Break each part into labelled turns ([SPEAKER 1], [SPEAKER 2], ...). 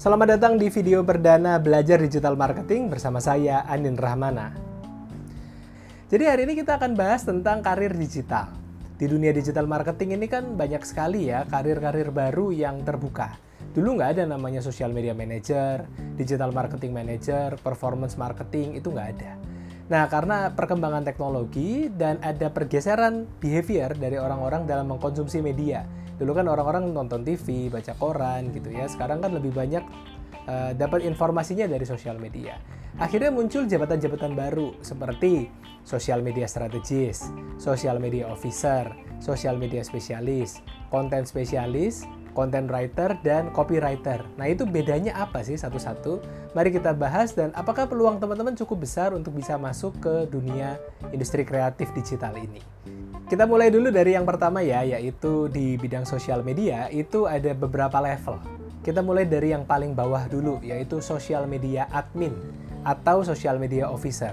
[SPEAKER 1] Selamat datang di video perdana Belajar Digital Marketing bersama saya Anin Rahmana. Jadi hari ini kita akan bahas tentang karir digital. Di dunia digital marketing ini kan banyak sekali ya karir-karir baru yang terbuka. Dulu nggak ada namanya social media manager, digital marketing manager, performance marketing, itu nggak ada. Nah, karena perkembangan teknologi dan ada pergeseran behavior dari orang-orang dalam mengkonsumsi media, dulu kan orang-orang nonton TV, baca koran gitu ya. Sekarang kan lebih banyak uh, dapat informasinya dari sosial media. Akhirnya muncul jabatan-jabatan baru seperti social media strategis, social media officer, social media spesialis, content spesialis, content writer dan copywriter. Nah, itu bedanya apa sih satu-satu? Mari kita bahas dan apakah peluang teman-teman cukup besar untuk bisa masuk ke dunia industri kreatif digital ini? Kita mulai dulu dari yang pertama ya, yaitu di bidang sosial media itu ada beberapa level. Kita mulai dari yang paling bawah dulu, yaitu social media admin atau social media officer.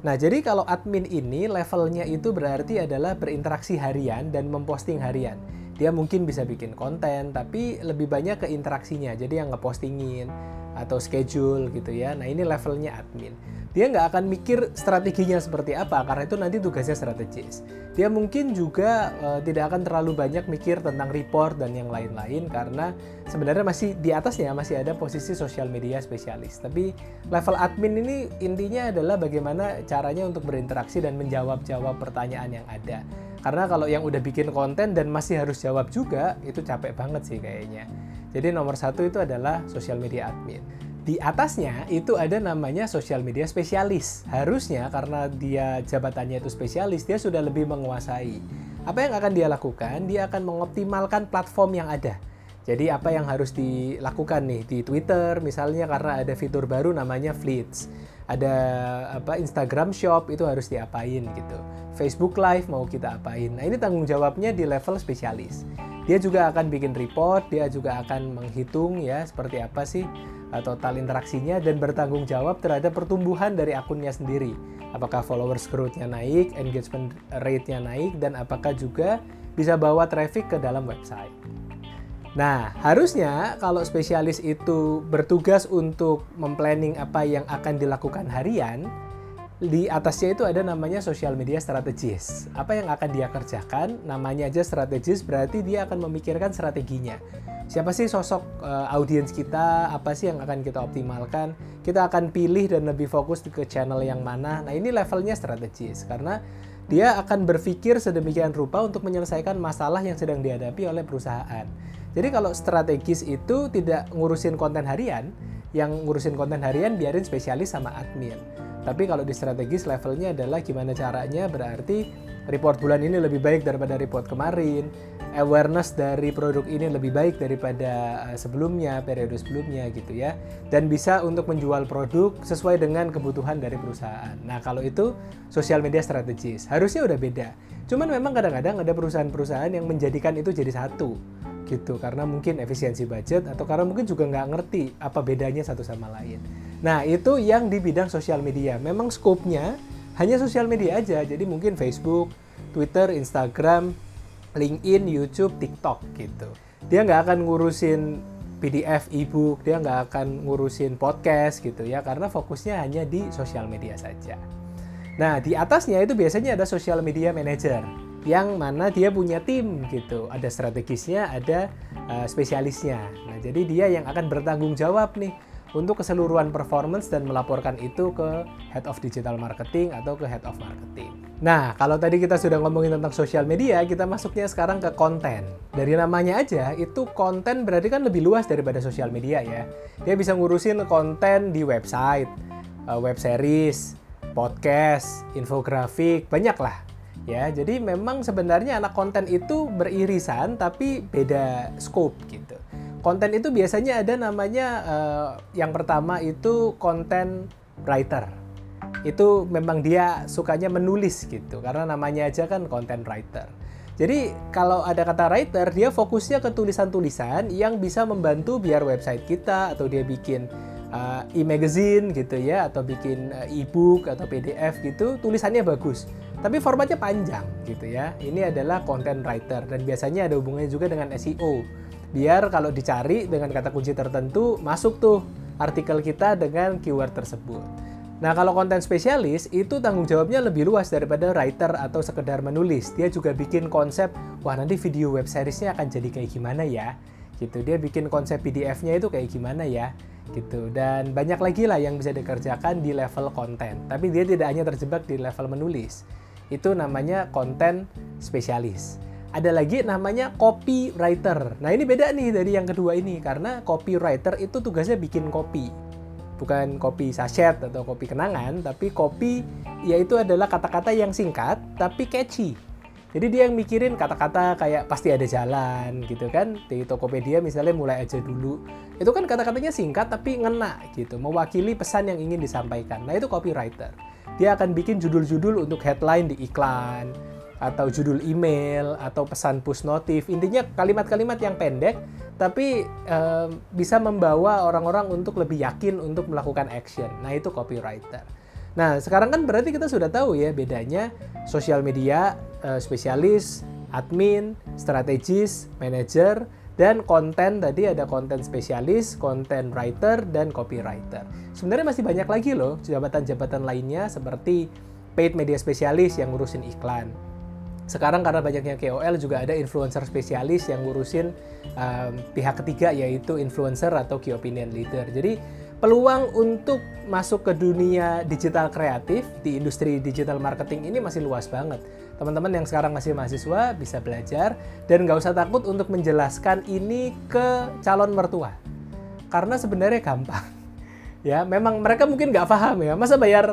[SPEAKER 1] Nah, jadi kalau admin ini levelnya itu berarti adalah berinteraksi harian dan memposting harian. Dia mungkin bisa bikin konten, tapi lebih banyak ke interaksinya. Jadi yang ngepostingin atau schedule gitu ya. Nah, ini levelnya admin dia nggak akan mikir strateginya seperti apa karena itu nanti tugasnya strategis. Dia mungkin juga uh, tidak akan terlalu banyak mikir tentang report dan yang lain-lain karena sebenarnya masih di atasnya masih ada posisi sosial media spesialis. Tapi level admin ini intinya adalah bagaimana caranya untuk berinteraksi dan menjawab-jawab pertanyaan yang ada. Karena kalau yang udah bikin konten dan masih harus jawab juga itu capek banget sih kayaknya. Jadi nomor satu itu adalah sosial media admin di atasnya itu ada namanya social media spesialis. Harusnya karena dia jabatannya itu spesialis, dia sudah lebih menguasai. Apa yang akan dia lakukan? Dia akan mengoptimalkan platform yang ada. Jadi apa yang harus dilakukan nih di Twitter misalnya karena ada fitur baru namanya Fleets. Ada apa Instagram Shop itu harus diapain gitu. Facebook Live mau kita apain. Nah, ini tanggung jawabnya di level spesialis. Dia juga akan bikin report, dia juga akan menghitung ya seperti apa sih total interaksinya dan bertanggung jawab terhadap pertumbuhan dari akunnya sendiri. Apakah followers growth-nya naik, engagement rate-nya naik, dan apakah juga bisa bawa traffic ke dalam website. Nah, harusnya kalau spesialis itu bertugas untuk memplanning apa yang akan dilakukan harian, di atasnya itu ada namanya social media strategis. Apa yang akan dia kerjakan? Namanya aja strategis berarti dia akan memikirkan strateginya. Siapa sih sosok uh, audiens kita? Apa sih yang akan kita optimalkan? Kita akan pilih dan lebih fokus ke channel yang mana. Nah, ini levelnya strategis karena dia akan berpikir sedemikian rupa untuk menyelesaikan masalah yang sedang dihadapi oleh perusahaan. Jadi kalau strategis itu tidak ngurusin konten harian, yang ngurusin konten harian biarin spesialis sama admin. Tapi kalau di strategis levelnya adalah gimana caranya berarti report bulan ini lebih baik daripada report kemarin, awareness dari produk ini lebih baik daripada eh, sebelumnya, periode sebelumnya gitu ya. Dan bisa untuk menjual produk sesuai dengan kebutuhan dari perusahaan. Nah, kalau itu sosial media strategis. Harusnya udah beda. Cuman memang kadang-kadang ada perusahaan-perusahaan yang menjadikan itu jadi satu gitu karena mungkin efisiensi budget atau karena mungkin juga nggak ngerti apa bedanya satu sama lain. Nah itu yang di bidang sosial media. Memang skopnya hanya sosial media aja. Jadi mungkin Facebook, Twitter, Instagram, LinkedIn, YouTube, TikTok gitu. Dia nggak akan ngurusin PDF, ebook, dia nggak akan ngurusin podcast gitu ya karena fokusnya hanya di sosial media saja. Nah di atasnya itu biasanya ada social media manager yang mana dia punya tim gitu. Ada strategisnya, ada uh, spesialisnya. Nah, jadi dia yang akan bertanggung jawab nih untuk keseluruhan performance dan melaporkan itu ke head of digital marketing atau ke head of marketing. Nah, kalau tadi kita sudah ngomongin tentang sosial media, kita masuknya sekarang ke konten. Dari namanya aja, itu konten berarti kan lebih luas daripada sosial media ya. Dia bisa ngurusin konten di website, eh, web series, podcast, infografik, banyak lah ya jadi memang sebenarnya anak konten itu beririsan tapi beda scope gitu. Konten itu biasanya ada namanya uh, yang pertama itu konten writer. Itu memang dia sukanya menulis gitu karena namanya aja kan content writer. Jadi kalau ada kata writer dia fokusnya ke tulisan-tulisan yang bisa membantu biar website kita atau dia bikin uh, e-magazine gitu ya atau bikin uh, e-book atau PDF gitu tulisannya bagus tapi formatnya panjang gitu ya ini adalah content writer dan biasanya ada hubungannya juga dengan SEO biar kalau dicari dengan kata kunci tertentu masuk tuh artikel kita dengan keyword tersebut. Nah, kalau konten spesialis itu tanggung jawabnya lebih luas daripada writer atau sekedar menulis. Dia juga bikin konsep, wah nanti video web seriesnya akan jadi kayak gimana ya? Gitu. Dia bikin konsep PDF-nya itu kayak gimana ya? Gitu. Dan banyak lagi lah yang bisa dikerjakan di level konten. Tapi dia tidak hanya terjebak di level menulis. Itu namanya konten spesialis. Ada lagi namanya copywriter. Nah, ini beda nih dari yang kedua ini karena copywriter itu tugasnya bikin kopi bukan kopi sachet atau kopi kenangan, tapi kopi yaitu adalah kata-kata yang singkat tapi catchy. Jadi dia yang mikirin kata-kata kayak pasti ada jalan gitu kan. Di Tokopedia misalnya mulai aja dulu. Itu kan kata-katanya singkat tapi ngena gitu, mewakili pesan yang ingin disampaikan. Nah, itu copywriter. Dia akan bikin judul-judul untuk headline di iklan, atau judul email atau pesan push notif. Intinya kalimat-kalimat yang pendek tapi eh, bisa membawa orang-orang untuk lebih yakin untuk melakukan action. Nah, itu copywriter. Nah, sekarang kan berarti kita sudah tahu ya bedanya sosial media eh, spesialis, admin, strategis, manager, dan konten tadi ada konten spesialis, konten writer, dan copywriter. Sebenarnya masih banyak lagi loh jabatan-jabatan lainnya seperti paid media spesialis yang ngurusin iklan, sekarang karena banyaknya KOL juga ada influencer spesialis yang ngurusin um, pihak ketiga yaitu influencer atau key opinion leader. Jadi peluang untuk masuk ke dunia digital kreatif di industri digital marketing ini masih luas banget. Teman-teman yang sekarang masih mahasiswa bisa belajar dan nggak usah takut untuk menjelaskan ini ke calon mertua. Karena sebenarnya gampang. Ya, memang mereka mungkin nggak paham ya. Masa bayar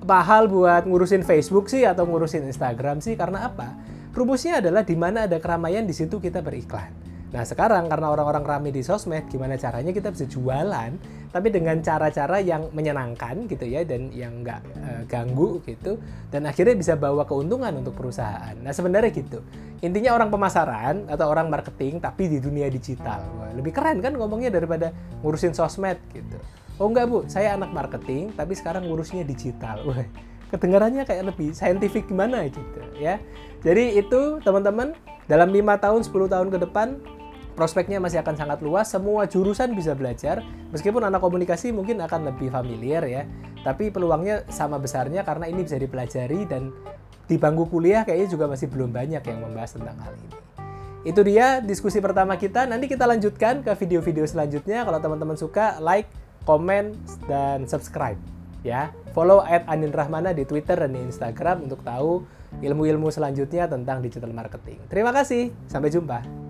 [SPEAKER 1] mahal buat ngurusin Facebook sih atau ngurusin Instagram sih karena apa? Rumusnya adalah di mana ada keramaian di situ kita beriklan. Nah sekarang karena orang-orang ramai di sosmed, gimana caranya kita bisa jualan, tapi dengan cara-cara yang menyenangkan gitu ya dan yang nggak e, ganggu gitu, dan akhirnya bisa bawa keuntungan untuk perusahaan. Nah sebenarnya gitu. Intinya orang pemasaran atau orang marketing tapi di dunia digital. Wah, lebih keren kan ngomongnya daripada ngurusin sosmed gitu. Oh enggak bu, saya anak marketing, tapi sekarang ngurusnya digital. Wah, kedengarannya kayak lebih saintifik gimana gitu ya. Jadi itu teman-teman, dalam lima tahun, 10 tahun ke depan, prospeknya masih akan sangat luas. Semua jurusan bisa belajar, meskipun anak komunikasi mungkin akan lebih familiar ya. Tapi peluangnya sama besarnya karena ini bisa dipelajari dan di bangku kuliah kayaknya juga masih belum banyak yang membahas tentang hal ini. Itu dia diskusi pertama kita. Nanti kita lanjutkan ke video-video selanjutnya. Kalau teman-teman suka, like, komen, dan subscribe. Ya, follow at Anin Rahmana di Twitter dan di Instagram untuk tahu ilmu-ilmu selanjutnya tentang digital marketing. Terima kasih, sampai jumpa.